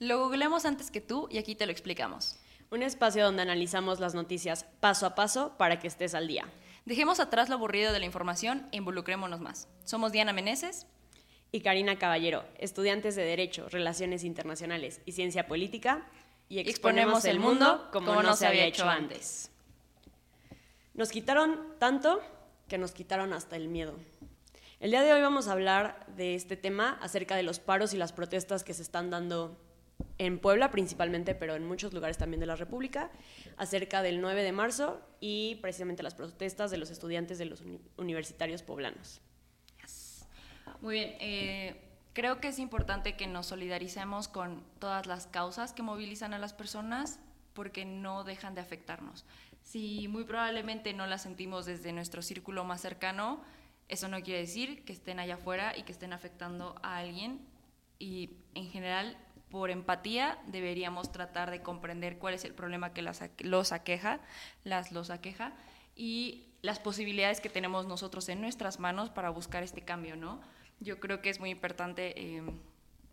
Lo googleamos antes que tú y aquí te lo explicamos. Un espacio donde analizamos las noticias paso a paso para que estés al día. Dejemos atrás lo aburrido de la información e involucrémonos más. Somos Diana Meneses y Karina Caballero, estudiantes de Derecho, Relaciones Internacionales y Ciencia Política, y exponemos, el mundo como, no se había hecho antes. Nos quitaron tanto que nos quitaron hasta el miedo. El día de hoy vamos a hablar de este tema acerca de los paros y las protestas que se están dando en Puebla principalmente, pero en muchos lugares también de la República, acerca del 9 de marzo y precisamente las protestas de los estudiantes de los universitarios poblanos. Muy bien, eh, creo que es importante que nos solidaricemos con todas las causas que movilizan a las personas porque no dejan de afectarnos. Si muy probablemente no las sentimos desde nuestro círculo más cercano, eso no quiere decir que estén allá afuera y que estén afectando a alguien y en general por empatía deberíamos tratar de comprender cuál es el problema que las, los aqueja, las los aqueja y las posibilidades que tenemos nosotros en nuestras manos para buscar este cambio, ¿no? Yo creo que es muy importante, eh,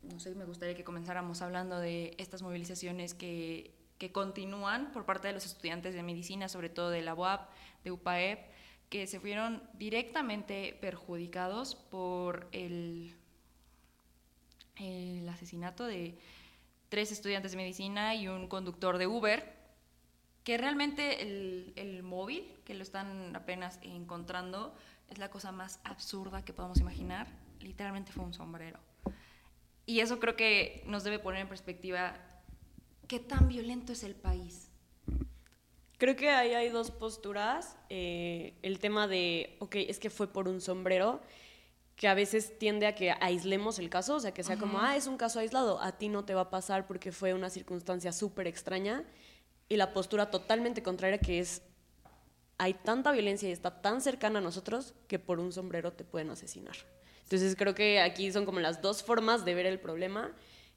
no sé, me gustaría que comenzáramos hablando de estas movilizaciones que, que continúan por parte de los estudiantes de medicina, sobre todo de la UAP, de UPAEP, que se fueron directamente perjudicados por el el asesinato de tres estudiantes de medicina y un conductor de Uber, que realmente el, móvil, que lo están apenas encontrando, es la cosa más absurda que podamos imaginar. Literalmente fue un sombrero. Y eso creo que nos debe poner en perspectiva qué tan violento es el país. Creo que ahí hay dos posturas. Eh, el tema de, ok, es que fue por un sombrero que a veces tiende a que aislemos el caso, o sea, que sea como, ah, es un caso aislado, a ti no te va a pasar porque fue una circunstancia súper extraña, y la postura totalmente contraria que es, hay tanta violencia y está tan cercana a nosotros que por un sombrero te pueden asesinar. Entonces creo que aquí son como las dos formas de ver el problema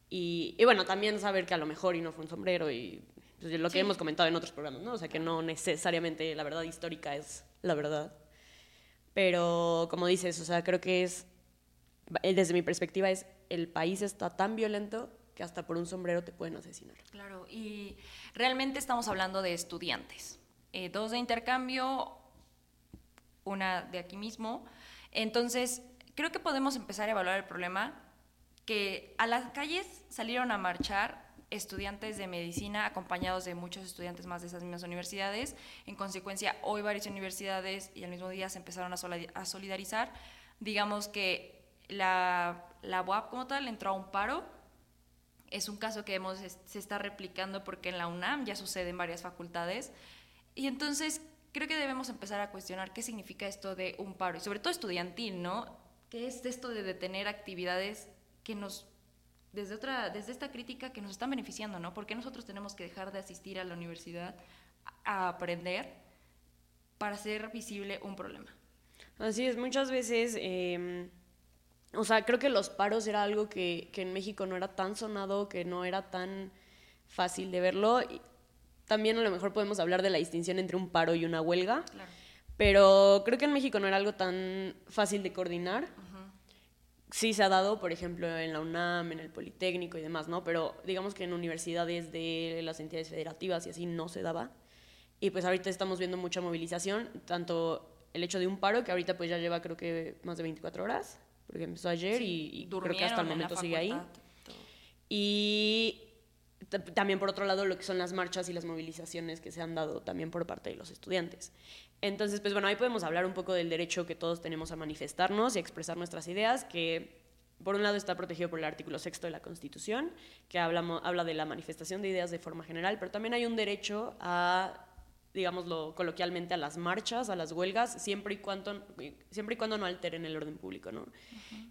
y, bueno, también saber que a lo mejor y no fue un sombrero y pues, lo que hemos comentado en otros programas, ¿no? O sea, que no necesariamente la verdad histórica es la verdad. Pero como dices, o sea, creo que es, eh, desde mi perspectiva, es el país está tan violento que hasta por un sombrero te pueden asesinar. Claro, y realmente estamos hablando de estudiantes. Eh, dos de intercambio, una de aquí mismo. Entonces, creo que podemos empezar a evaluar el problema que a las calles salieron a marchar estudiantes de medicina acompañados de muchos estudiantes más de esas mismas universidades. En consecuencia, hoy varias universidades y al mismo día se empezaron a solidarizar. Digamos que la, la UAP como tal entró a un paro. Es un caso que hemos, se está replicando porque en la UNAM ya sucede en varias facultades. Y entonces creo que debemos empezar a cuestionar qué significa esto de un paro, y sobre todo estudiantil, ¿no? ¿Qué es esto de detener actividades que nos desde, otra, desde esta crítica que nos están beneficiando, ¿no? Porque nosotros tenemos que dejar de asistir a la universidad a aprender para hacer visible un problema. Así es, muchas veces, em, o sea, creo que los paros era algo que, que, en México no era tan sonado, que no era tan fácil de verlo. también a lo mejor podemos hablar de la distinción entre un paro y una huelga, claro. pero creo que en México no era algo tan fácil de coordinar sí se ha dado, por ejemplo, en la UNAM, en el Politécnico y demás, ¿no? Pero digamos que en universidades de las entidades federativas y así no se daba. Y pues ahorita estamos viendo mucha movilización, tanto el hecho de un paro, que ahorita pues ya lleva creo que más de 24 horas, porque empezó ayer y, creo que hasta el momento sigue ahí. Y también por otro lado lo que son las marchas y las movilizaciones que se han dado también por parte de los estudiantes. Entonces, pues bueno, ahí podemos hablar un poco del derecho que todos tenemos a manifestarnos y a expresar nuestras ideas, que por un lado está protegido por el artículo sexto de la Constitución, que hablamos, habla de la manifestación de ideas de forma general, pero también hay un derecho a, digámoslo coloquialmente, a las marchas, a las huelgas, siempre y cuando, siempre y cuando no alteren el orden público, ¿no?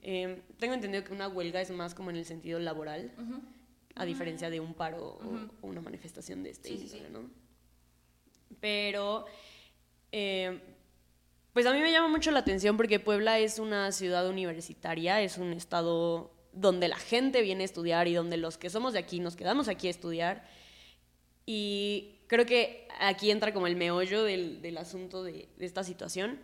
Eh, tengo entendido que una huelga es más como en el sentido laboral, a diferencia de un paro o, una manifestación de este sí, ¿no? Pero eh, pues a mí me llama mucho la atención porque Puebla es una ciudad universitaria, es un estado donde la gente viene a estudiar y donde los que somos de aquí nos quedamos aquí a estudiar. Y creo que aquí entra como el meollo del, asunto de, esta situación,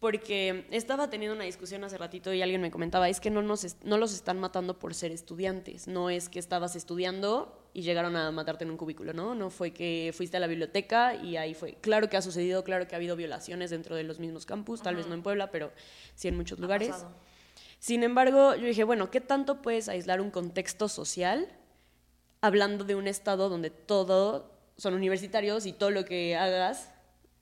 porque estaba teniendo una discusión hace ratito y alguien me comentaba, es que no, nos no los están matando por ser estudiantes, no es que estabas estudiando y llegaron a matarte en un cubículo, ¿no? No fue que fuiste a la biblioteca y ahí fue. Claro que ha sucedido, claro que ha habido violaciones dentro de los mismos campus, tal vez no en Puebla, pero sí en muchos lugares. Sin embargo, yo dije, bueno, ¿qué tanto puedes aislar un contexto social hablando de un estado donde todo son universitarios y todo lo que hagas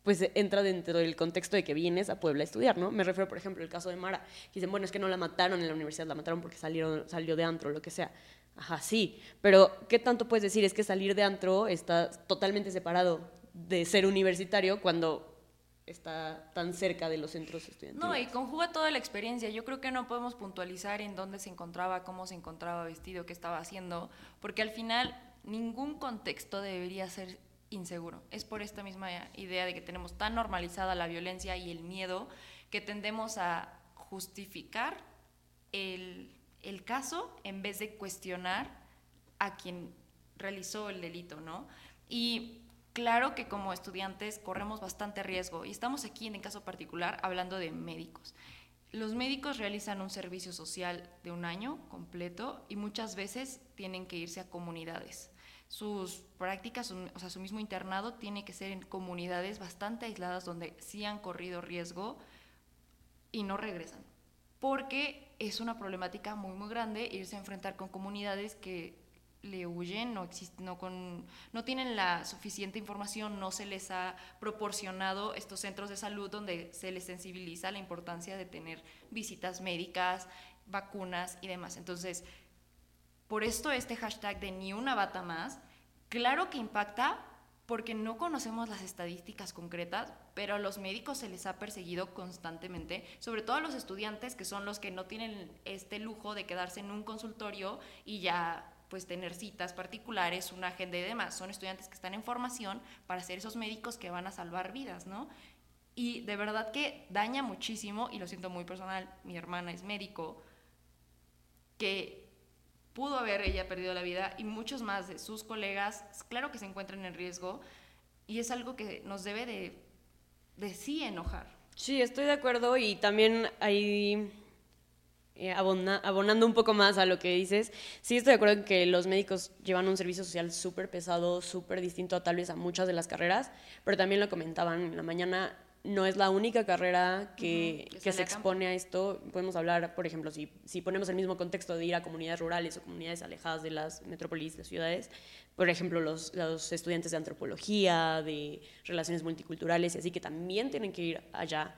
pues entra dentro del contexto de que vienes a Puebla a estudiar, ¿no? Me refiero, por ejemplo, al caso de Mara, dicen, bueno, es que no la mataron en la universidad, la mataron porque salieron, salió de antro, lo que sea. Ajá, sí, pero ¿qué tanto puedes decir? Es que salir de antro está totalmente separado de ser universitario cuando está tan cerca de los centros estudiantiles. No, y conjuga toda la experiencia. Yo creo que no podemos puntualizar en dónde se encontraba, cómo se encontraba vestido, qué estaba haciendo, porque al final ningún contexto debería ser inseguro. Es por esta misma idea de que tenemos tan normalizada la violencia y el miedo que tendemos a justificar el, el caso en vez de cuestionar a quien realizó el delito, ¿no? Y claro que como estudiantes corremos bastante riesgo y estamos aquí en el caso particular hablando de médicos. Los médicos realizan un servicio social de un año completo y muchas veces tienen que irse a comunidades sus prácticas, o sea, su mismo internado tiene que ser en comunidades bastante aisladas donde sí han corrido riesgo y no regresan. Porque es una problemática muy, muy grande irse a enfrentar con comunidades que le huyen, no, no, con, no tienen la suficiente información, no se les ha proporcionado estos centros de salud donde se les sensibiliza la importancia de tener visitas médicas, vacunas y demás. Entonces, por esto este hashtag de ni una bata más, claro que impacta porque no conocemos las estadísticas concretas, pero a los médicos se les ha perseguido constantemente, sobre todo a los estudiantes que son los que no tienen este lujo de quedarse en un consultorio y ya pues tener citas particulares, una agenda y demás. Son estudiantes que están en formación para ser esos médicos que van a salvar vidas, ¿no? Y de verdad que daña muchísimo, y lo siento muy personal, mi hermana es médico, que pudo haber ella perdido la vida y muchos más de sus colegas, claro que se encuentran en riesgo y es algo que nos debe de, de sí enojar. Sí, estoy de acuerdo y también ahí eh, abonando un poco más a lo que dices, sí estoy de acuerdo en que los médicos llevan un servicio social súper pesado, súper distinto a tal vez a muchas de las carreras, pero también lo comentaban en la mañana, no es la única carrera que, se expone a esto. Podemos hablar, por ejemplo, si, si ponemos el mismo contexto de ir a comunidades rurales o comunidades alejadas de las metrópolis de ciudades, por ejemplo, los, los estudiantes de antropología, de relaciones multiculturales y así, que también tienen que ir allá.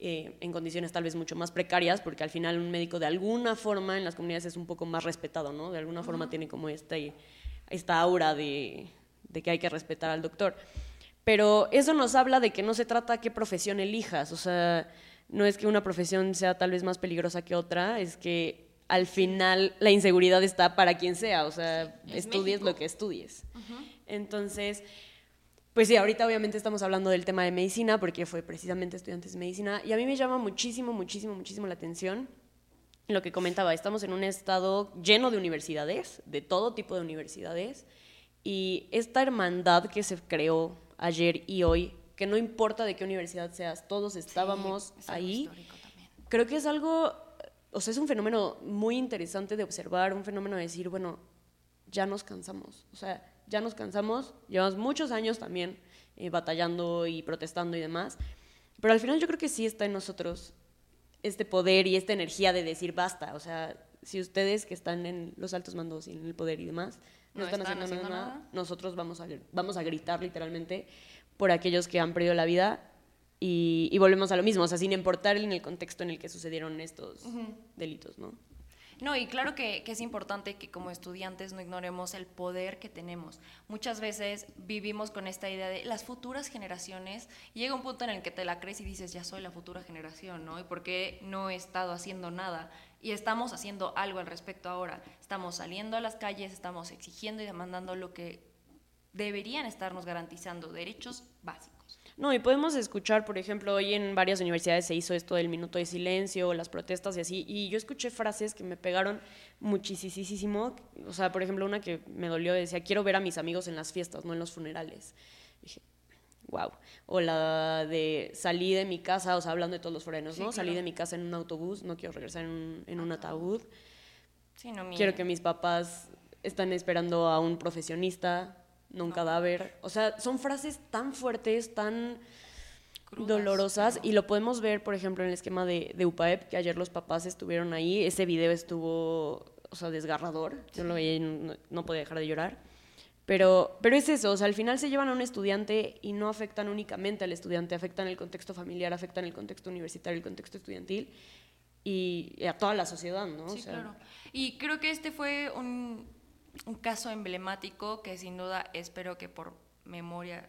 Eh, en condiciones tal vez mucho más precarias, porque al final un médico de alguna forma en las comunidades es un poco más respetado, ¿no? De alguna forma tiene como este, esta aura de, de que hay que respetar al doctor. Pero eso nos habla de que no se trata qué profesión elijas, o sea, no es que una profesión sea tal vez más peligrosa que otra, es que al final la inseguridad está para quien sea, o sea, estudies lo que estudies. Entonces, pues sí, ahorita obviamente estamos hablando del tema de medicina, porque fue precisamente estudiantes de medicina, y a mí me llama muchísimo, muchísimo, muchísimo la atención lo que comentaba, estamos en un estado lleno de universidades, de todo tipo de universidades, y esta hermandad que se creó ayer y hoy, que no importa de qué universidad seas, todos estábamos ahí. Creo que es algo, o sea, es un fenómeno muy interesante de observar, un fenómeno de decir, bueno, ya nos cansamos, o sea, ya nos cansamos, llevamos muchos años también eh, batallando y protestando y demás, pero al final yo creo que sí está en nosotros este poder y esta energía de decir basta, o sea, si ustedes que están en los altos mandos y en el poder y demás, no, están, haciendo, nada, nosotros vamos a, vamos a gritar literalmente por aquellos que han perdido la vida y, volvemos a lo mismo, o sea, sin importar en el contexto en el que sucedieron estos delitos, ¿no? No, y claro que, es importante que como estudiantes no ignoremos el poder que tenemos. Muchas veces vivimos con esta idea de las futuras generaciones llega un punto en el que te la crees y dices, ya soy la futura generación, ¿no? ¿Y por qué no he estado haciendo nada? Y estamos haciendo algo al respecto ahora. Estamos saliendo a las calles, estamos exigiendo y demandando lo que deberían estarnos garantizando, derechos básicos. No, y podemos escuchar, por ejemplo, hoy en varias universidades se hizo esto del minuto de silencio, las protestas y así, y yo escuché frases que me pegaron muchísimo. O sea, por ejemplo, una que me dolió decía, quiero ver a mis amigos en las fiestas, no en los funerales. dije, wow. O la de salí de mi casa, o sea, hablando de todos los forenos, ¿no? Salí de mi casa en un autobús, no quiero regresar en un, en un ataúd. Sí, no, mi- Quiero que mis papás están esperando a un profesionista, no un cadáver. O sea, son frases tan fuertes, tan Crudas, dolorosas pero- y lo podemos ver, por ejemplo, en el esquema de, de UPAEP, que ayer los papás estuvieron ahí. Ese video estuvo, o sea, desgarrador. Yo lo veía y no, no podía dejar de llorar. Pero, pero es eso, o sea, al final se llevan a un estudiante y no afectan únicamente al estudiante, afectan el contexto familiar, afectan el contexto universitario, el contexto estudiantil y, y a toda la sociedad, ¿no? Sí, O sea, claro. Y creo que este fue un, un caso emblemático que sin duda espero que por memoria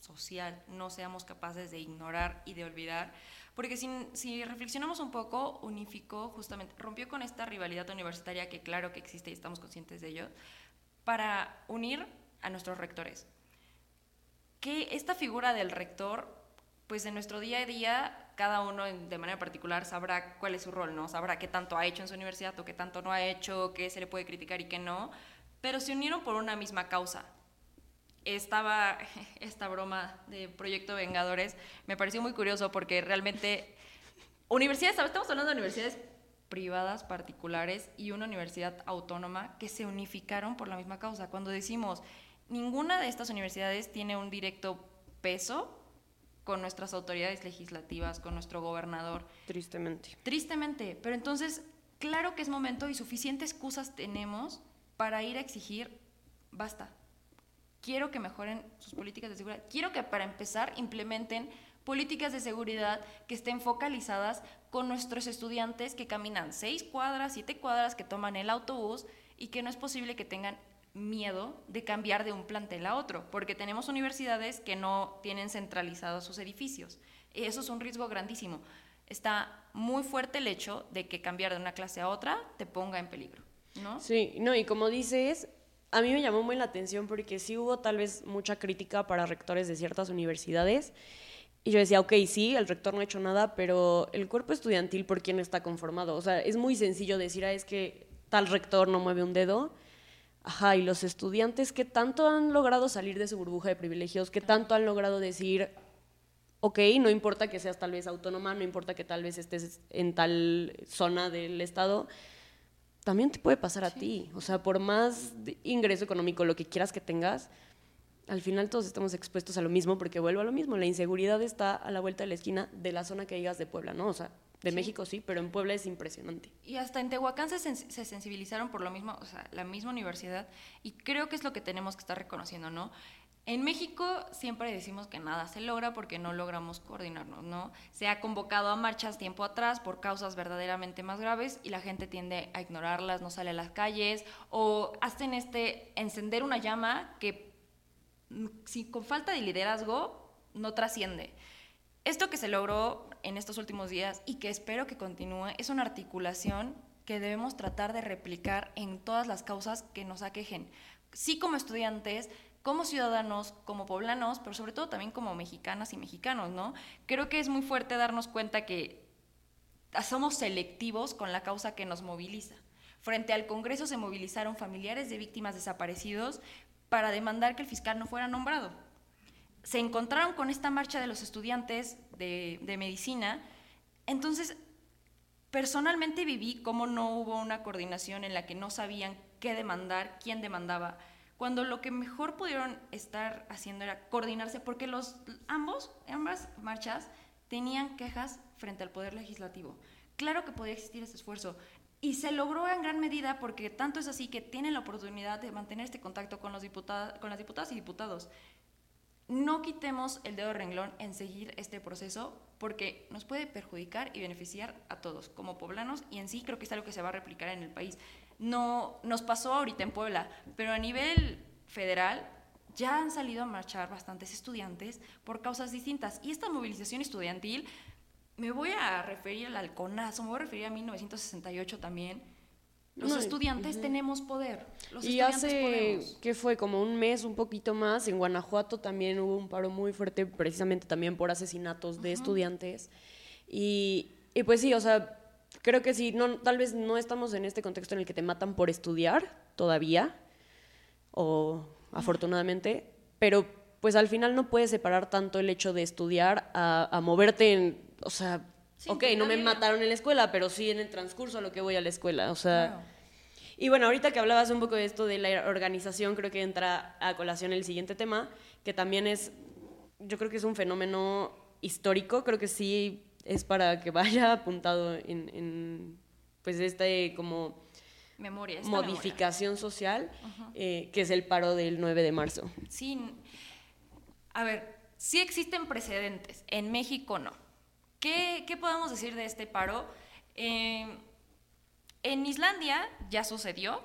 social no seamos capaces de ignorar y de olvidar, porque si, reflexionamos un poco, unificó justamente, rompió con esta rivalidad universitaria que claro que existe y estamos conscientes de ello, para unir a nuestros rectores. Que esta figura del rector, pues en nuestro día a día, cada uno de manera particular sabrá cuál es su rol, ¿no? Sabrá qué tanto ha hecho en su universidad o qué tanto no ha hecho, qué se le puede criticar y qué no, pero se unieron por una misma causa. Estaba esta broma de Proyecto Vengadores, me pareció muy curioso porque realmente universidades, estamos hablando de universidades privadas, particulares y una universidad autónoma que se unificaron por la misma causa. Cuando decimos, ninguna de estas universidades tiene un directo peso con nuestras autoridades legislativas, con nuestro gobernador. tristemente. Tristemente, pero entonces, claro que es momento y suficientes excusas tenemos para ir a exigir, basta. Quiero que mejoren sus políticas de seguridad. Quiero que para empezar implementen políticas de seguridad que estén focalizadas con nuestros estudiantes que caminan seis cuadras, siete cuadras, que toman el autobús y que no es posible que tengan miedo de cambiar de un plantel a otro, porque tenemos universidades que no tienen centralizados sus edificios. Y eso es un riesgo grandísimo. Está muy fuerte el hecho de que cambiar de una clase a otra te ponga en peligro, ¿no? Sí, no, y como dices, a mí me llamó muy la atención porque sí hubo tal vez mucha crítica para rectores de ciertas universidades. Y yo decía, ok, sí, el rector no ha hecho nada, pero el cuerpo estudiantil, ¿por quién está conformado? O sea, es muy sencillo decir, ah, es que tal rector no mueve un dedo. Ajá, y los estudiantes, ¿qué tanto han logrado salir de su burbuja de privilegios? ¿Qué tanto han logrado decir, ok, no importa que seas tal vez autónoma, no importa que tal vez estés en tal zona del estado, también te puede pasar a ti. O sea, por más ingreso económico, lo que quieras que tengas, al final todos estamos expuestos a lo mismo porque vuelvo a lo mismo. La inseguridad está a la vuelta de la esquina de la zona que digas de Puebla, ¿no? O sea, de México sí, pero en Puebla es impresionante. Y hasta en Tehuacán se, se sensibilizaron por lo mismo, o sea, la misma universidad, y creo que es lo que tenemos que estar reconociendo, ¿no? En México siempre decimos que nada se logra porque no logramos coordinarnos, ¿no? Se ha convocado a marchas tiempo atrás por causas verdaderamente más graves y la gente tiende a ignorarlas, no sale a las calles o hacen este encender una llama que mm, si con falta de liderazgo no trasciende. Esto que se logró en estos últimos días y que espero que continúe es una articulación que debemos tratar de replicar en todas las causas que nos aquejen. Sí como estudiantes, como ciudadanos, como poblanos, pero sobre todo también como mexicanas y mexicanos, ¿no? Creo que es muy fuerte darnos cuenta que somos selectivos con la causa que nos moviliza. Frente al Congreso se movilizaron familiares de víctimas desaparecidos para demandar que el fiscal no fuera nombrado se encontraron con esta marcha de los estudiantes de, de medicina. Entonces, personalmente viví cómo no hubo una coordinación en la que no sabían qué demandar, quién demandaba, cuando lo que mejor pudieron estar haciendo era coordinarse, porque los, ambos, ambas marchas tenían quejas frente al Poder Legislativo. Claro que podía existir ese esfuerzo. Y se logró en gran medida porque tanto es así que tienen la oportunidad de mantener este contacto con, los diputados, con las diputadas y diputados no quitemos el dedo de renglón en seguir este proceso porque nos puede perjudicar y beneficiar a todos como poblanos y en sí creo que es algo que se va a replicar en el país. No nos pasó ahorita en Puebla, pero a nivel federal ya han salido a marchar bastantes estudiantes por causas distintas y esta movilización estudiantil me voy a referir al halconazo, me voy a referir a 1968 también. Los No, estudiantes tenemos poder. Los y hace, que fue como un mes, un poquito más, en Guanajuato también hubo un paro muy fuerte, precisamente también por asesinatos de estudiantes. Y, y pues sí, o sea, creo que sí, no, tal vez no estamos en este contexto en el que te matan por estudiar todavía, o afortunadamente, pero pues al final no puedes separar tanto el hecho de estudiar a, a moverte en, o sea, Sí, ok, no me mataron en la escuela, pero sí en el transcurso a lo que voy a la escuela, o sea... Claro. Y bueno, ahorita que hablabas un poco de esto de la organización, creo que entra a colación el siguiente tema, que también es, yo creo que es un fenómeno histórico, creo que sí es para que vaya apuntado en, en, pues este como Memoria. esta modificación social, eh, que es el paro del 9 de marzo. Sí. A ver, sí existen precedentes. En México no. ¿Qué, qué podemos decir de este paro? Eh, en Islandia ya sucedió.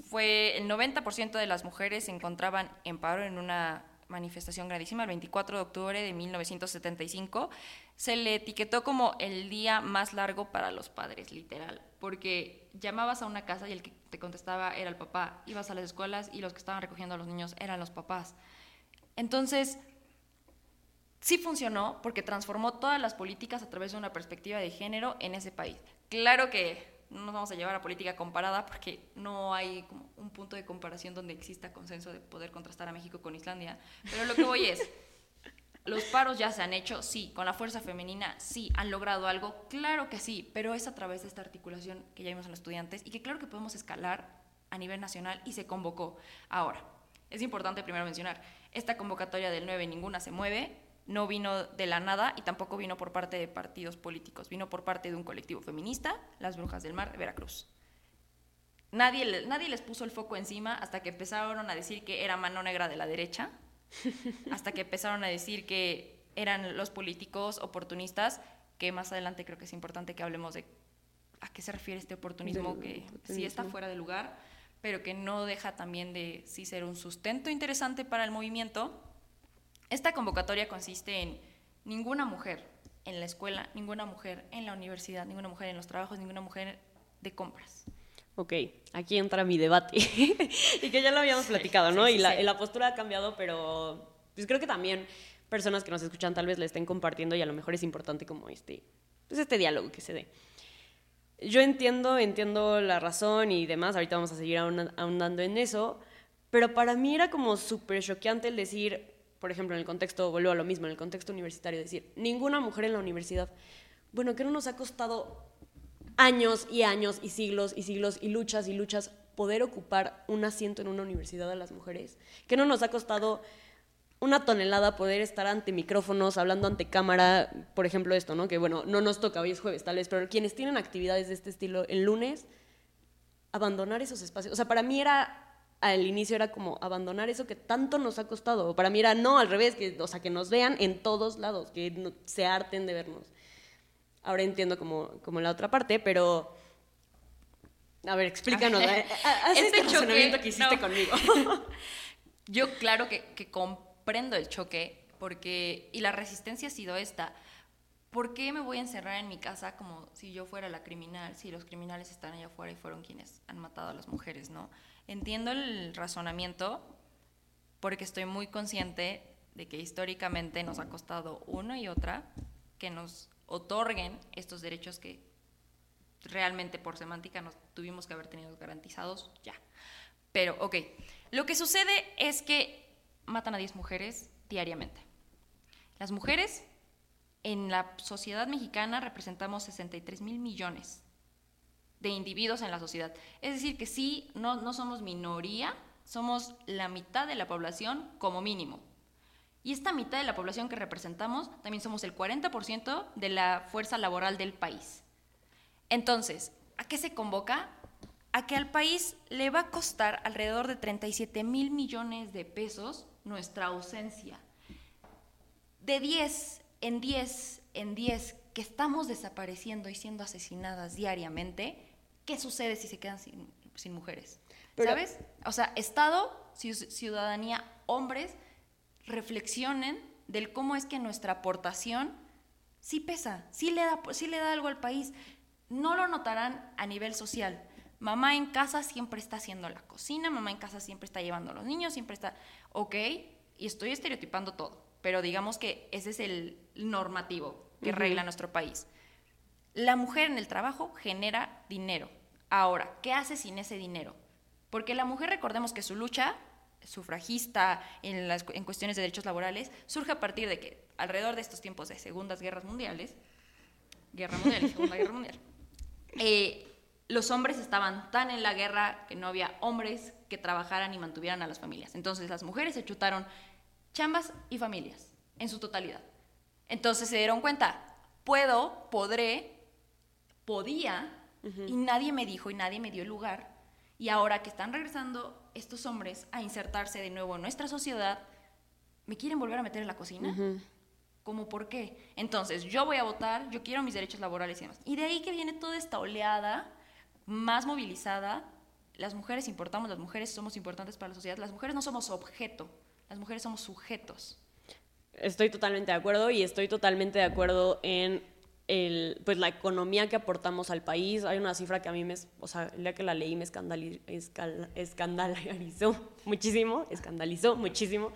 Fue el 90% de las mujeres se encontraban en paro en una manifestación grandísima el 24 de octubre de 1975. Se le etiquetó como el día más largo para los padres, literal, porque llamabas a una casa y el que te contestaba era el papá, ibas a las escuelas y los que estaban recogiendo a los niños eran los papás. Entonces, sí funcionó porque transformó todas las políticas a través de una perspectiva de género en ese país. Claro que no nos vamos a llevar a política comparada porque no hay como un punto de comparación donde exista consenso de poder contrastar a México con Islandia, pero lo que voy es, los paros ya se han hecho, sí, con la fuerza femenina, sí, han logrado algo, claro que sí, pero es a través de esta articulación que ya vimos en los estudiantes y que claro que podemos escalar a nivel nacional y se convocó. Ahora, es importante primero mencionar, esta convocatoria del 9 ninguna se mueve, no vino de la nada y tampoco vino por parte de partidos políticos, vino por parte de un colectivo feminista, las Brujas del Mar de Veracruz. Nadie, nadie les puso el foco encima hasta que empezaron a decir que era mano negra de la derecha, hasta que empezaron a decir que eran los políticos oportunistas, que más adelante creo que es importante que hablemos de a qué se refiere este oportunismo Del que sí oportunismo. está fuera de lugar, pero que no deja también de sí ser un sustento interesante para el movimiento. Esta convocatoria consiste en ninguna mujer en la escuela, ninguna mujer en la universidad, ninguna mujer en los trabajos, ninguna mujer de compras. Ok, aquí entra mi debate. y que ya lo habíamos platicado, ¿no? sí, y sí, la, sí. y la postura ha cambiado, pero pues creo que también personas que nos escuchan tal vez le estén compartiendo y a lo mejor es importante como este, pues este diálogo que se dé. Yo entiendo, entiendo la razón y demás, ahorita vamos a seguir ahonda- ahondando en eso, pero para mí era como súper choqueante el decir, por ejemplo, en el contexto, vuelvo a lo mismo, en el contexto universitario, decir, ninguna mujer en la universidad. Bueno, que no nos ha costado años y años y siglos y siglos y luchas y luchas poder ocupar un asiento en una universidad a las mujeres? Que no nos ha costado una tonelada poder estar ante micrófonos, hablando ante cámara, por ejemplo esto, ¿no? Que bueno, no nos toca, hoy es jueves tal vez, pero quienes tienen actividades de este estilo el lunes, abandonar esos espacios. O sea, para mí era, al inicio era como abandonar eso que tanto nos ha costado. Para mí era no, al revés, que, o sea, que nos vean en todos lados, que no- se harten de vernos. Ahora entiendo como, como la otra parte, pero... A ver, explícanos. A ver, eh, haz este este choque, que hiciste no. conmigo. Yo claro que, que comprendo el choque porque y la resistencia ha sido esta. ¿Por qué me voy a encerrar en mi casa como si yo fuera la criminal, si los criminales están allá afuera y fueron quienes han matado a las mujeres, no? Entiendo el razonamiento porque estoy muy consciente de que históricamente nos ha costado una y otra que nos otorguen estos derechos que realmente por semántica nos tuvimos que haber tenido garantizados ya. Pero, ok, lo que sucede es que matan a 10 mujeres diariamente. Las mujeres en la sociedad mexicana representamos 63 mil millones de individuos en la sociedad. Es decir, que sí, no, no somos minoría, somos la mitad de la población como mínimo. Y esta mitad de la población que representamos, también somos el 40% de la fuerza laboral del país. Entonces, ¿a qué se convoca? A que al país le va a costar alrededor de 37 mil millones de pesos nuestra ausencia. De 10 en 10 en 10 que estamos desapareciendo y siendo asesinadas diariamente, ¿qué sucede si se quedan sin, sin mujeres? Pero- ¿Sabes? O sea, Estado, ci- ciudadanía, hombres, reflexionen del cómo es que nuestra aportación sí pesa, sí le da, sí le da algo al país. No lo notarán a nivel social. Mamá en casa siempre está haciendo la cocina, mamá en casa siempre está llevando a los niños, siempre está, ok, y estoy estereotipando todo, pero digamos que ese es el normativo que regla nuestro país. La mujer en el trabajo genera dinero. Ahora, ¿qué hace sin ese dinero? Porque la mujer, recordemos que su lucha sufragista en, las, en cuestiones de derechos laborales, surge a partir de que alrededor de estos tiempos de segundas guerras mundiales, guerra mundial segunda guerra mundial, eh, los hombres estaban tan en la guerra que no había hombres que trabajaran y mantuvieran a las familias. Entonces las mujeres se chutaron chambas y familias en su totalidad. Entonces se dieron cuenta, puedo, podré, podía, y nadie me dijo y nadie me dio el lugar. Y ahora que están regresando estos hombres a insertarse de nuevo en nuestra sociedad, ¿me quieren volver a meter en la cocina? ¿Cómo por qué? Entonces, yo voy a votar, yo quiero mis derechos laborales y demás. Y de ahí que viene toda esta oleada más movilizada. Las mujeres importamos, las mujeres somos importantes para la sociedad. Las mujeres no somos objeto, las mujeres somos sujetos. Estoy totalmente de acuerdo y estoy totalmente de acuerdo en el, pues la economía que aportamos al país. Hay una cifra que a mí me, o sea, el día que la leí me escandalizó muchísimo, escandalizó muchísimo,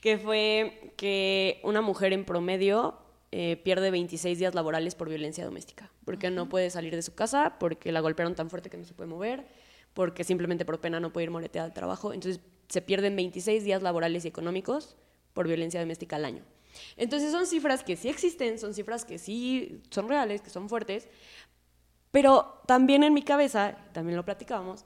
que fue que una mujer en promedio eh, pierde 26 días laborales por violencia doméstica, porque no puede salir de su casa, porque la golpearon tan fuerte que no se puede mover, porque simplemente por pena no puede ir moreteada al trabajo. Entonces se pierden 26 días laborales y económicos por violencia doméstica al año. Entonces son cifras que sí existen, son cifras que sí son reales, que son fuertes, pero también en mi cabeza, también lo platicábamos,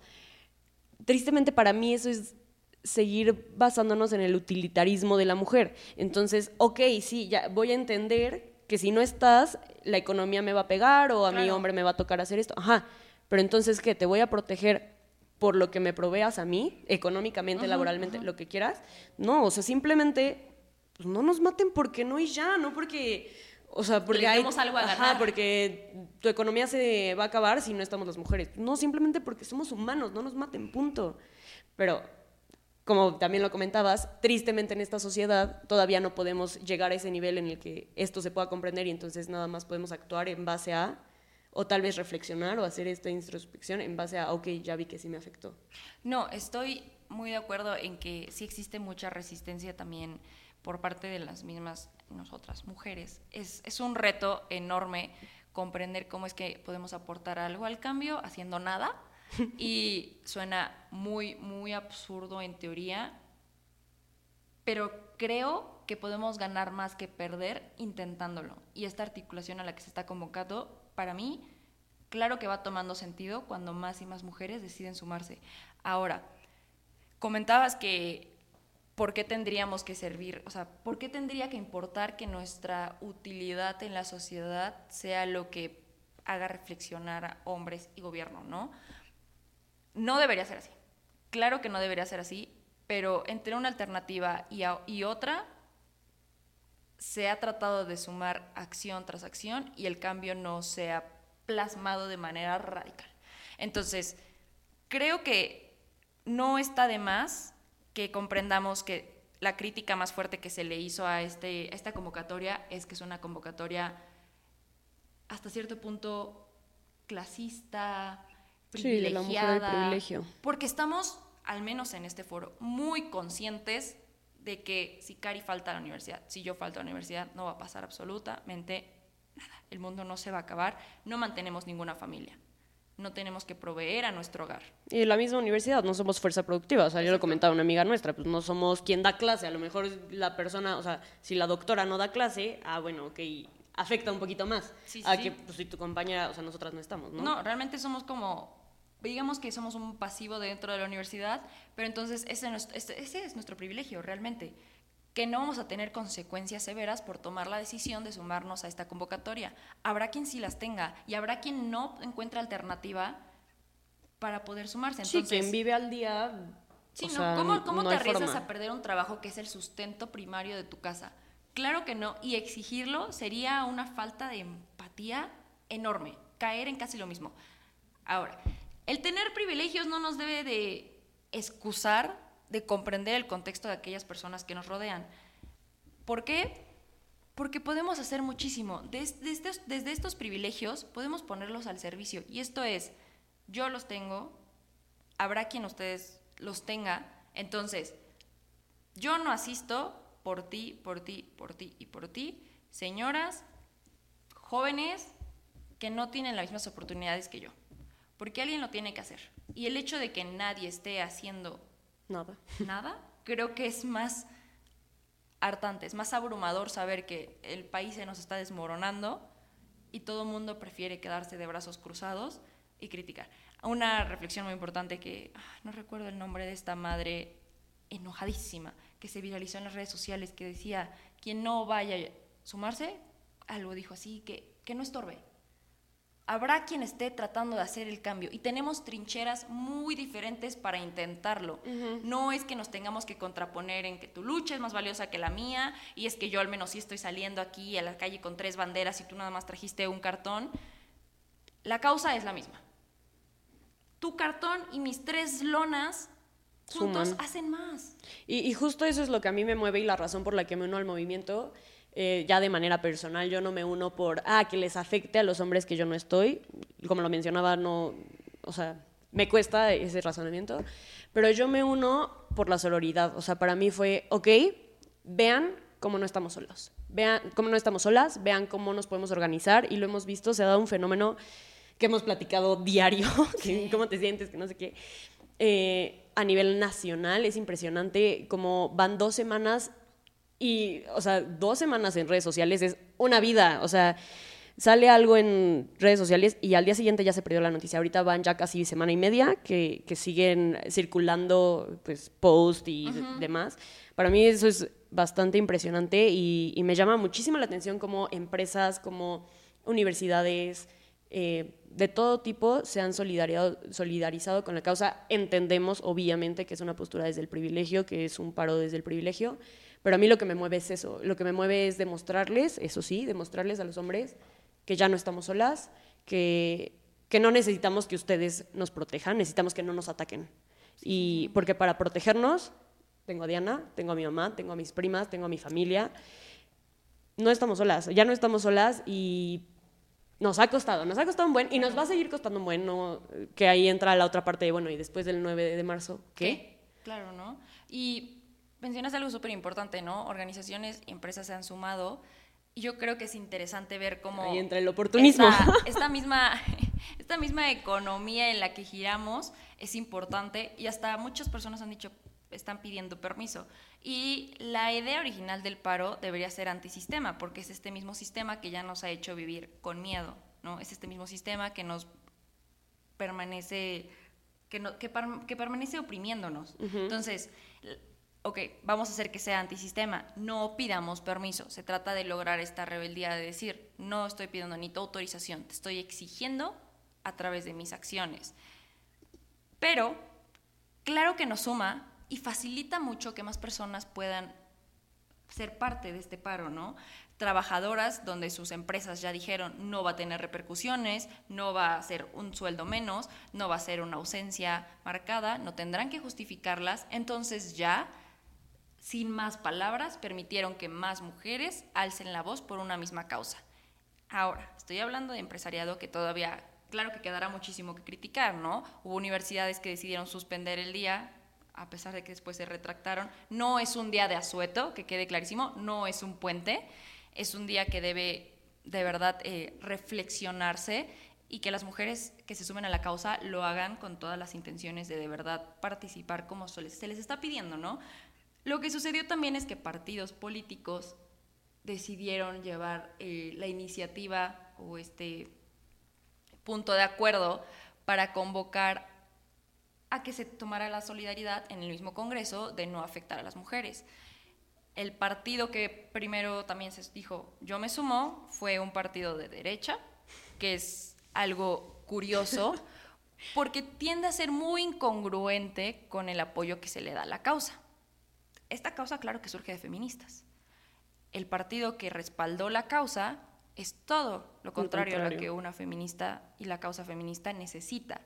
tristemente para mí eso es seguir basándonos en el utilitarismo de la mujer. Entonces, ok, sí, ya voy a entender que si no estás, la economía me va a pegar o a mi hombre me va a tocar hacer esto. Ajá, pero entonces, ¿qué? ¿Te voy a proteger por lo que me proveas a mí, económicamente, laboralmente, lo que quieras? No, o sea, simplemente pues no nos maten porque no y ya, no porque, o sea, porque hay algo a ganar. porque tu economía se va a acabar si no estamos las mujeres. No, simplemente porque somos humanos, no nos maten, punto. Pero como también lo comentabas, tristemente en esta sociedad todavía no podemos llegar a ese nivel en el que esto se pueda comprender y entonces nada más podemos actuar en base a, o tal vez reflexionar o hacer esta introspección en base a, ok, ya vi que sí me afectó. No, estoy muy de acuerdo en que sí existe mucha resistencia también por parte de las mismas nosotras mujeres. Es, es un reto enorme comprender cómo es que podemos aportar algo al cambio haciendo nada y suena muy, muy absurdo en teoría, pero creo que podemos ganar más que perder intentándolo. Y esta articulación a la que se está convocando, para mí, claro que va tomando sentido cuando más y más mujeres deciden sumarse. Ahora, comentabas que ¿por qué tendríamos que servir? O sea, ¿por qué tendría que importar que nuestra utilidad en la sociedad sea lo que haga reflexionar a hombres y gobierno, ¿no? No debería ser así. Claro que no debería ser así, pero entre una alternativa y, y otra se ha tratado de sumar acción tras acción y el cambio no se ha plasmado de manera radical. Entonces, creo que no está de más que comprendamos que la crítica más fuerte que se le hizo a, este, esta convocatoria es que es una convocatoria hasta cierto punto clasista, privilegiada. privilegio. Porque estamos, al menos en este foro, muy conscientes de que si Cari falta a la universidad, si yo falto a la universidad, no va a pasar absolutamente nada. El mundo no se va a acabar, no mantenemos ninguna familia no tenemos que proveer a nuestro hogar. Y la misma universidad, no somos fuerza productiva. O sea, yo lo comentaba a una amiga nuestra, pues no somos quien da clase. A lo mejor la persona, o sea, si la doctora no da clase, ah, bueno, ok, afecta un poquito más. a que, pues si tu compañera, o sea, nosotras no estamos, ¿no? No, realmente somos como, digamos que somos un pasivo dentro de la universidad, pero entonces ese, ese es nuestro privilegio, realmente que no vamos a tener consecuencias severas por tomar la decisión de sumarnos a esta convocatoria. Habrá quien sí las tenga y habrá quien no encuentre alternativa para poder sumarse. Entonces, sí, quien vive al día. Sí, ¿Cómo, cómo te arriesgas a perder un trabajo que es el sustento primario de tu casa? Claro que no, y exigirlo sería una falta de empatía enorme, caer en casi lo mismo. Ahora, el tener privilegios no nos debe de excusar de comprender el contexto de aquellas personas que nos rodean. ¿Por qué? Porque podemos hacer muchísimo. Desde estos, desde estos privilegios podemos ponerlos al servicio. Y esto es, yo los tengo, habrá quien ustedes los tenga. Entonces, yo no asisto por ti, por ti, por ti y por ti. Señoras, jóvenes que no tienen las mismas oportunidades que yo. Porque alguien lo tiene que hacer. Y el hecho de que nadie esté haciendo Nada. nada, creo que es más hartante, es más abrumador saber que el país se nos está desmoronando y todo el mundo prefiere quedarse de brazos cruzados y criticar. Una reflexión muy importante que ah, no recuerdo el nombre de esta madre enojadísima que se viralizó en las redes sociales que decía, quien no vaya a sumarse, algo dijo así, que, que no estorbe, habrá quien esté tratando de hacer el cambio y tenemos trincheras muy diferentes para intentarlo. No es que nos tengamos que contraponer en que tu lucha es más valiosa que la mía y es que yo al menos sí estoy saliendo aquí a la calle con tres banderas y tú nada más trajiste un cartón. La causa es la misma. Tu cartón y mis tres lonas juntos hacen más. Y, y justo eso es lo que a mí me mueve y la razón por la que me uno al movimiento eh, ya de manera personal. Yo no me uno por, ah, que les afecte a los hombres que yo no estoy. Como lo mencionaba, no, o sea, me cuesta ese razonamiento. Pero yo me uno por la sororidad. O sea, para mí fue, ok, vean cómo no estamos solos. Vean cómo no estamos solas, vean cómo nos podemos organizar. Y lo hemos visto, se ha dado un fenómeno que hemos platicado diario, cómo te sientes, que no sé qué. Eh, a nivel nacional es impresionante como van dos semanas y, o sea, dos semanas en redes sociales es una vida. O sea, sale algo en redes sociales y al día siguiente ya se perdió la noticia. Ahorita van ya casi semana y media que, que siguen circulando pues, posts y demás. Para mí eso es bastante impresionante y, y, me llama muchísimo la atención como empresas, como universidades, eh, de todo tipo se han solidarizado con la causa. Entendemos, obviamente, que es una postura desde el privilegio, que es un paro desde el privilegio, pero a mí lo que me mueve es eso, lo que me mueve es demostrarles, eso sí, demostrarles a los hombres que ya no estamos solas, que, que no necesitamos que ustedes nos protejan, necesitamos que no nos ataquen. Y porque para protegernos, tengo a Diana, tengo a mi mamá, tengo a mis primas, tengo a mi familia. No estamos solas, ya no estamos solas y nos ha costado, nos ha costado un buen y nos va a seguir costando un buen, ¿no? que ahí entra la otra parte de, bueno, y después del 9 de marzo, ¿qué? Claro, ¿no? Y mencionas algo súper importante, ¿no? Organizaciones y empresas se han sumado. Y yo creo que es interesante ver cómo... Ahí entra el oportunismo. Esta, misma, esta misma economía en la que giramos es importante y hasta muchas personas han dicho, están pidiendo permiso. Y la idea original del paro debería ser antisistema, porque es este mismo sistema que ya nos ha hecho vivir con miedo, ¿no? Es este mismo sistema que nos permanece, que, no, que, que permanece oprimiéndonos. Entonces, ok, vamos a hacer que sea antisistema, no pidamos permiso. Se trata de lograr esta rebeldía de decir, no estoy pidiendo ni tu autorización, te estoy exigiendo a través de mis acciones. Pero, claro que nos suma y facilita mucho que más personas puedan ser parte de este paro, ¿no? Trabajadoras donde sus empresas ya dijeron no va a tener repercusiones, no va a ser un sueldo menos, no va a ser una ausencia marcada, no tendrán que justificarlas, entonces ya sin más palabras, permitieron que más mujeres alcen la voz por una misma causa. Ahora, estoy hablando de empresariado que todavía, claro que quedará muchísimo que criticar, ¿no? Hubo universidades que decidieron suspender el día, a pesar de que después se retractaron. No es un día de asueto, que quede clarísimo, no es un puente, es un día que debe de verdad eh, reflexionarse y que las mujeres que se sumen a la causa lo hagan con todas las intenciones de de verdad participar como se les, se les está pidiendo, ¿no? Lo que sucedió también es que partidos políticos decidieron llevar eh, la iniciativa o este punto de acuerdo para convocar a que se tomara la solidaridad en el mismo Congreso de no afectar a las mujeres. El partido que primero también se dijo yo me sumo fue un partido de derecha, que es algo curioso, porque tiende a ser muy incongruente con el apoyo que se le da a la causa. Esta causa, claro que surge de feministas. El partido que respaldó la causa es todo lo contrario, a lo que una feminista y la causa feminista necesita.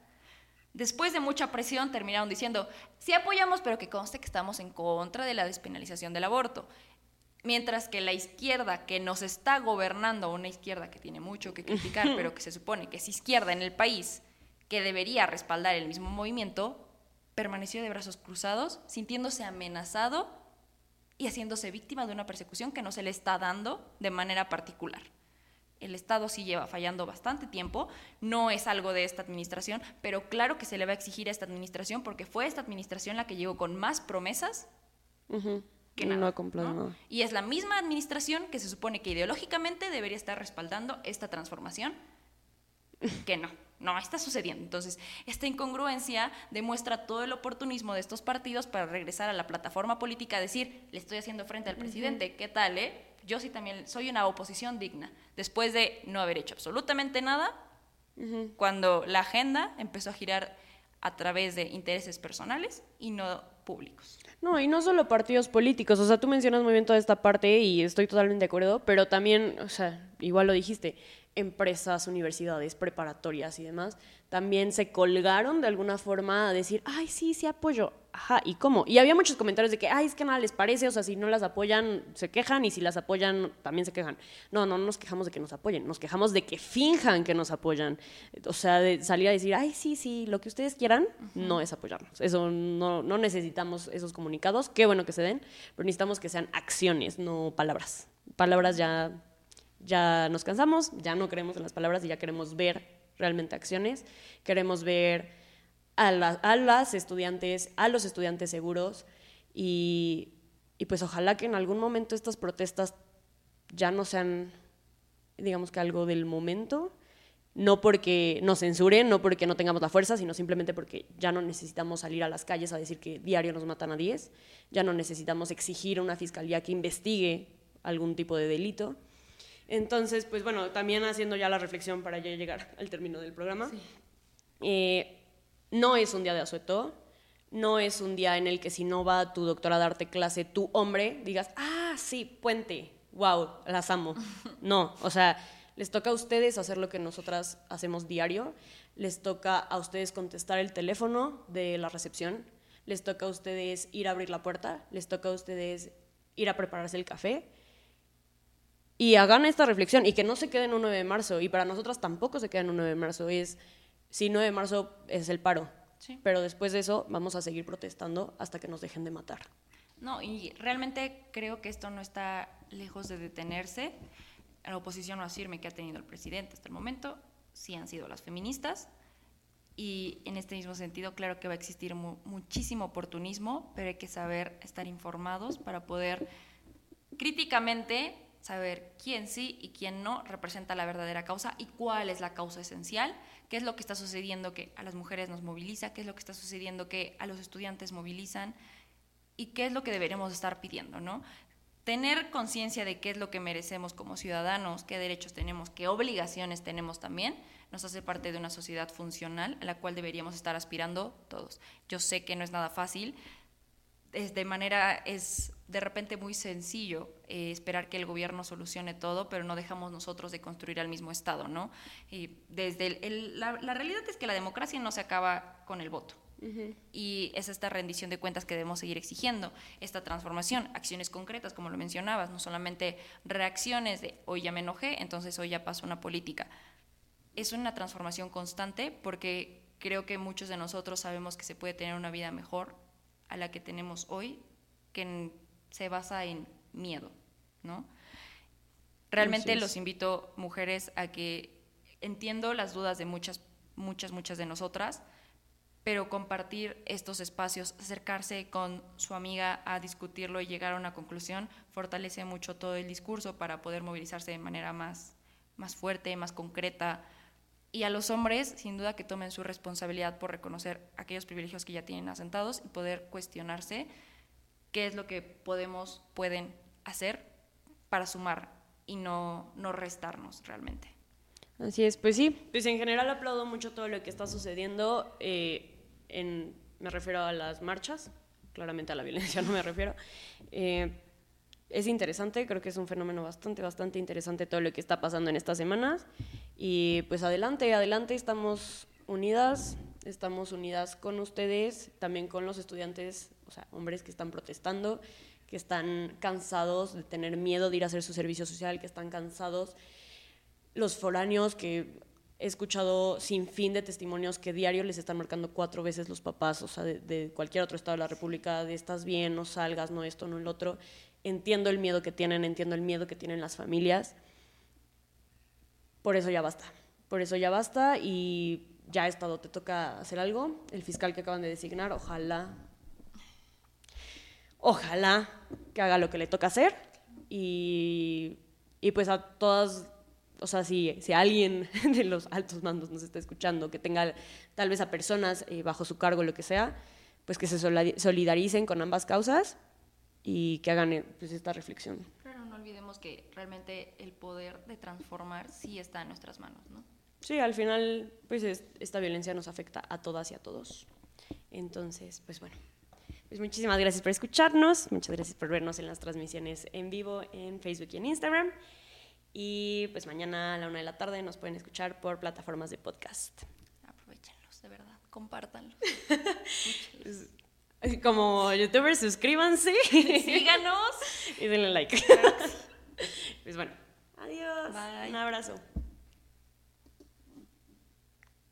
Después de mucha presión terminaron diciendo, sí apoyamos, pero que conste que estamos en contra de la despenalización del aborto. Mientras que la izquierda que nos está gobernando, una izquierda que tiene mucho que criticar, pero que se supone que es izquierda en el país, que debería respaldar el mismo movimiento, permaneció de brazos cruzados, sintiéndose amenazado y haciéndose víctima de una persecución que no se le está dando de manera particular. el Estado sí lleva fallando bastante tiempo, no es algo de esta administración, pero claro que se le va a exigir a esta administración porque fue esta administración la que llegó con más promesas que nada. No ha cumplido nada. Y es la misma administración que se supone que ideológicamente debería estar respaldando esta transformación, que no, no está sucediendo. Entonces, esta incongruencia demuestra todo el oportunismo de estos partidos para regresar a la plataforma política a decir, le estoy haciendo frente al presidente, ¿qué tal, eh? Yo sí también soy una oposición digna, después de no haber hecho absolutamente nada, cuando la agenda empezó a girar a través de intereses personales y no públicos. No, y no solo partidos políticos, o sea, tú mencionas muy bien toda esta parte y estoy totalmente de acuerdo, pero también, o sea, igual lo dijiste, empresas, universidades, preparatorias y demás, también se colgaron de alguna forma a decir, ay, sí, sí apoyo. Ajá, ¿y cómo? Y había muchos comentarios de que, ay, es que nada les parece, o sea, si no las apoyan, se quejan, y si las apoyan, también se quejan. No, no nos quejamos de que nos apoyen, nos quejamos de que finjan que nos apoyan. O sea, de salir a decir, ay, sí, sí, lo que ustedes quieran, no es apoyarnos. Eso no, no necesitamos esos comunicados, qué bueno que se den, pero necesitamos que sean acciones, no palabras. Palabras ya ya nos cansamos, ya no creemos en las palabras y ya queremos ver realmente acciones, queremos ver a, las estudiantes, a los estudiantes seguros y, y pues ojalá que en algún momento estas protestas ya no sean, digamos que algo del momento, no porque nos censuren, no porque no tengamos la fuerza, sino simplemente porque ya no necesitamos salir a las calles a decir que diario nos matan a 10, ya no necesitamos exigir a una fiscalía que investigue algún tipo de delito. Entonces, pues bueno, también haciendo ya la reflexión para ya llegar al término del programa. Eh, no es un día de asueto, no es un día en el que si no va tu doctora a darte clase, tu hombre, digas, ah, sí, puente, wow, las amo. No, o sea, les toca a ustedes hacer lo que nosotras hacemos diario, les toca a ustedes contestar el teléfono de la recepción, les toca a ustedes ir a abrir la puerta, les toca a ustedes ir a prepararse el café, y hagan esta reflexión y que no se queden un 9 de marzo. Y para nosotras tampoco se queden un 9 de marzo. Es, sí, 9 de marzo es el paro. Pero después de eso vamos a seguir protestando hasta que nos dejen de matar. No, y realmente creo que esto no está lejos de detenerse. La oposición más firme que ha tenido el presidente hasta el momento sí han sido las feministas. Y en este mismo sentido, claro que va a existir muchísimo oportunismo, pero hay que saber estar informados para poder críticamente saber quién sí y quién no representa la verdadera causa y cuál es la causa esencial, qué es lo que está sucediendo que a las mujeres nos moviliza, qué es lo que está sucediendo que a los estudiantes movilizan y qué es lo que deberemos estar pidiendo, ¿no? Tener conciencia de qué es lo que merecemos como ciudadanos, qué derechos tenemos, qué obligaciones tenemos también, nos hace parte de una sociedad funcional a la cual deberíamos estar aspirando todos. Yo sé que no es nada fácil, es de manera es de repente muy sencillo eh, esperar que el gobierno solucione todo, pero no dejamos nosotros de construir al mismo Estado, ¿no? Y desde el, la, realidad es que la democracia no se acaba con el voto. Y es esta rendición de cuentas que debemos seguir exigiendo, esta transformación, acciones concretas, como lo mencionabas, no solamente reacciones de hoy ya me enojé, entonces hoy ya pasó una política. Es una transformación constante porque creo que muchos de nosotros sabemos que se puede tener una vida mejor a la que tenemos hoy, que se basa en miedo, ¿no? Realmente los invito, mujeres, a que entiendo las dudas de muchas, muchas, muchas de nosotras, pero compartir estos espacios, acercarse con su amiga a discutirlo y llegar a una conclusión, fortalece mucho todo el discurso para poder movilizarse de manera más, más fuerte, más concreta. Y a los hombres, sin duda, que tomen su responsabilidad por reconocer aquellos privilegios que ya tienen asentados y poder cuestionarse qué es lo que podemos, pueden hacer para sumar y no, no restarnos realmente. Así es, pues sí, pues en general aplaudo mucho todo lo que está sucediendo, eh, en, me refiero a las marchas, claramente a la violencia no me refiero. Eh, es interesante, creo que es un fenómeno bastante, bastante interesante todo lo que está pasando en estas semanas. Y pues adelante, adelante, estamos unidas, estamos unidas con ustedes, también con los estudiantes o sea, hombres que están protestando, que están cansados de tener miedo de ir a hacer su servicio social, que están cansados, los foráneos que he escuchado sin fin de testimonios que diario les están marcando cuatro veces los papás, o sea, de, cualquier otro estado de la República, de estás bien, no salgas, no esto, no el otro. Entiendo el miedo que tienen, entiendo el miedo que tienen las familias, por eso ya basta. Por eso ya basta y ya Estado te toca hacer algo. El fiscal que acaban de designar, ojalá, ojalá que haga lo que le toca hacer y, y pues a todas, o sea, si, si alguien de los altos mandos nos está escuchando, que tenga tal vez a personas eh, bajo su cargo, lo que sea, pues que se solidaricen con ambas causas y que hagan eh, pues, esta reflexión. Claro, no olvidemos que realmente el poder de transformar sí está en nuestras manos, ¿no? Sí, al final, pues esta violencia nos afecta a todas y a todos. Entonces, pues bueno. Pues muchísimas gracias por escucharnos, muchas gracias por vernos en las transmisiones en vivo en Facebook y en Instagram. Y pues mañana a la una de la tarde nos pueden escuchar por plataformas de podcast. Aprovechenlos, de verdad, compártanlos. Como youtubers, suscríbanse. Síganos. y denle like. pues bueno, adiós. Un abrazo.